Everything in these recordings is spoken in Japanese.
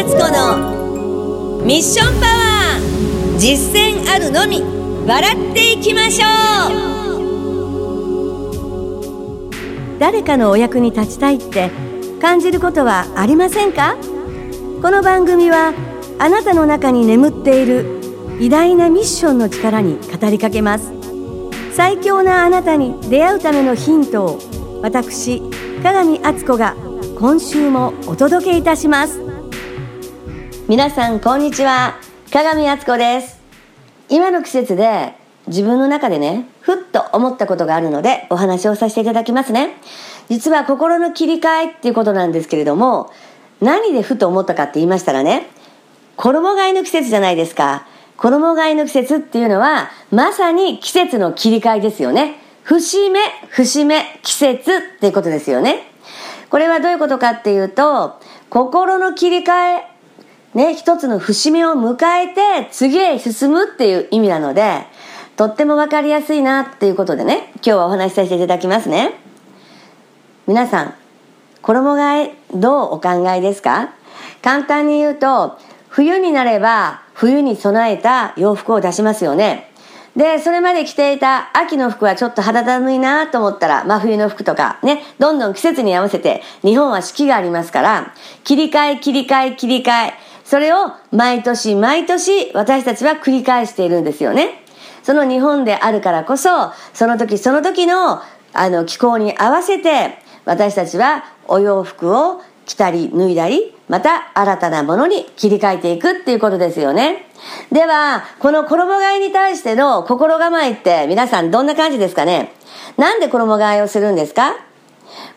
敦子のミッションパワー実践あるのみ笑っていきましょう。誰かのお役に立ちたいって感じることはありませんか？この番組はあなたの中に眠っている偉大なミッションの力に語りかけます。最強なあなたに出会うためのヒントを私鏡敦子が今週もお届けいたします。皆さんこんにちは。鏡敦子です。今の季節で自分の中でねふっと思ったことがあるのでお話をさせていただきますね。実は心の切り替えっていうことなんですけれども何でふと思ったかって言いましたらね衣替えの季節じゃないですか。衣替えの季節っていうのはまさに季節の切り替えですよね。節目節目季節っていうことですよね。これはどういうことかっていうと、心の切り替え、ね、一つの節目を迎えて次へ進むっていう意味なので、とってもわかりやすいなっていうことでね、今日はお話しさせていただきますね。皆さん、衣替えどうお考えですか？簡単に言うと、冬になれば冬に備えた洋服を出しますよね。で、それまで着ていた秋の服はちょっと肌寒いなと思ったら、真冬の服とかね、どんどん季節に合わせて、日本は四季がありますから、切り替え、切り替え、切り替え、それを毎年毎年私たちは繰り返しているんですよね。その日本であるからこそ、その時その時のあの気候に合わせて、私たちはお洋服を着たり脱いだり、また新たなものに切り替えていくっていうことですよね。では、この衣替えに対しての心構えって皆さんどんな感じですかね？なんで衣替えをするんですか？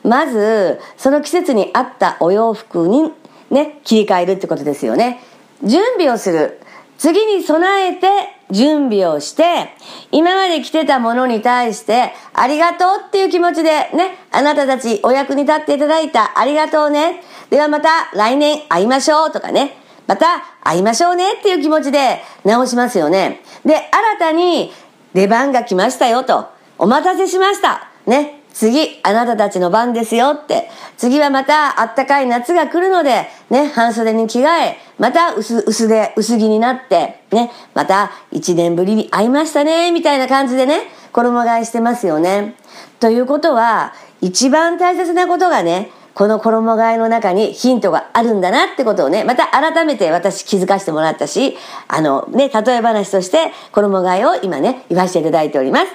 まず、その季節に合ったお洋服にね、切り替えるってことですよね。準備をする。次に備えて準備をして、今まで着てたものに対して、ありがとうっていう気持ちでね、あなたたちお役に立っていただいたありがとうね。ではまた来年会いましょうとかね。また会いましょうねっていう気持ちで直しますよね。で、新たに出番が来ましたよと。お待たせしました。ね。次、あなたたちの番ですよって。次はまたあったかい夏が来るので、ね、半袖に着替え、また薄、薄で、薄着になって、ね、また一年ぶりに会いましたね、みたいな感じでね、衣替えしてますよね。ということは、一番大切なことがね、この衣替えの中にヒントがあるんだなってことをね、また改めて私気づかせてもらったし、あのね、例え話として衣替えを今ね、言わせていただいております。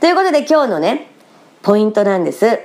ということで今日のね、ポイントなんです。新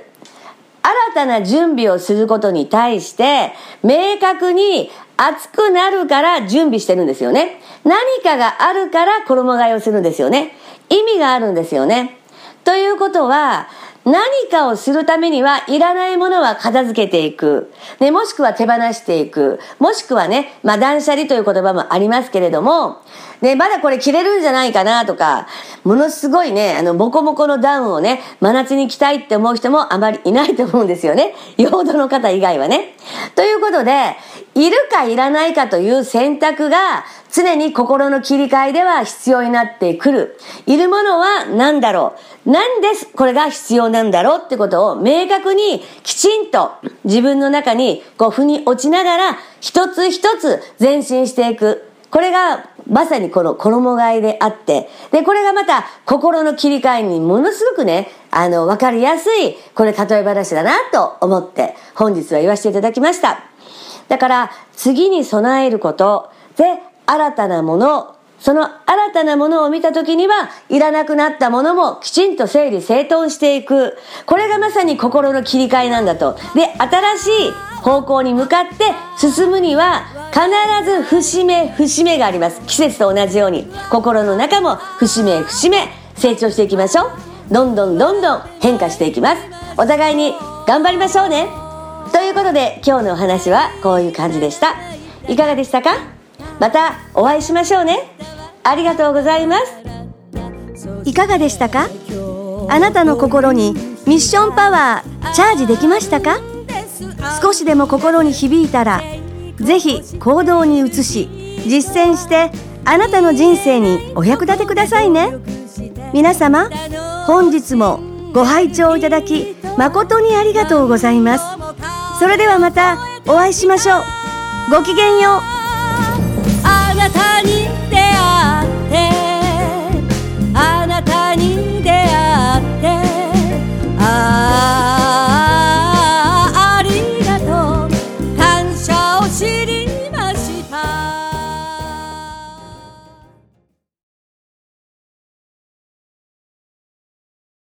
たな準備をすることに対して、明確に熱くなるから準備してるんですよね。何かがあるから衣替えをするんですよね。意味があるんですよね。ということは、何かをするためにはいらないものは片付けていく。ね、もしくは手放していく。もしくはね、まあ断捨離という言葉もありますけれども、ね、まだこれ着れるんじゃないかなとか、ものすごいね、あの、ボコボコのダウンをね、真夏に着たいって思う人もあまりいないと思うんですよね。用土の方以外はね。ということで、いるかいらないかという選択が常に心の切り替えでは必要になってくる。いるものは何だろう何ですこれが必要なんだろうってことを明確にきちんと自分の中にこう腑に落ちながら一つ一つ前進していく。これがまさにこの衣替えであって、で、これがまた心の切り替えにものすごくね、あの、わかりやすい、これ例え話だなと思って本日は言わせていただきました。だから次に備えることで新たなものその新たなものを見た時にはいらなくなったものもきちんと整理整頓していく。これがまさに心の切り替えなんだと。で新しい方向に向かって進むには必ず節目節目があります。季節と同じように。心の中も節目節目成長していきましょう。どんどんどんどん変化していきます。お互いに頑張りましょうね。ということで今日のお話はこういう感じでした。いかがでしたか？またお会いしましょうね。ありがとうございます。いかがでしたか？あなたの心にミッションパワーチャージできましたか？少しでも心に響いたらぜひ行動に移し実践してあなたの人生にお役立てくださいね。皆様本日もご拝聴いただき誠にありがとうございます。それではまたお会いしましょう。ごきげんよう。たに出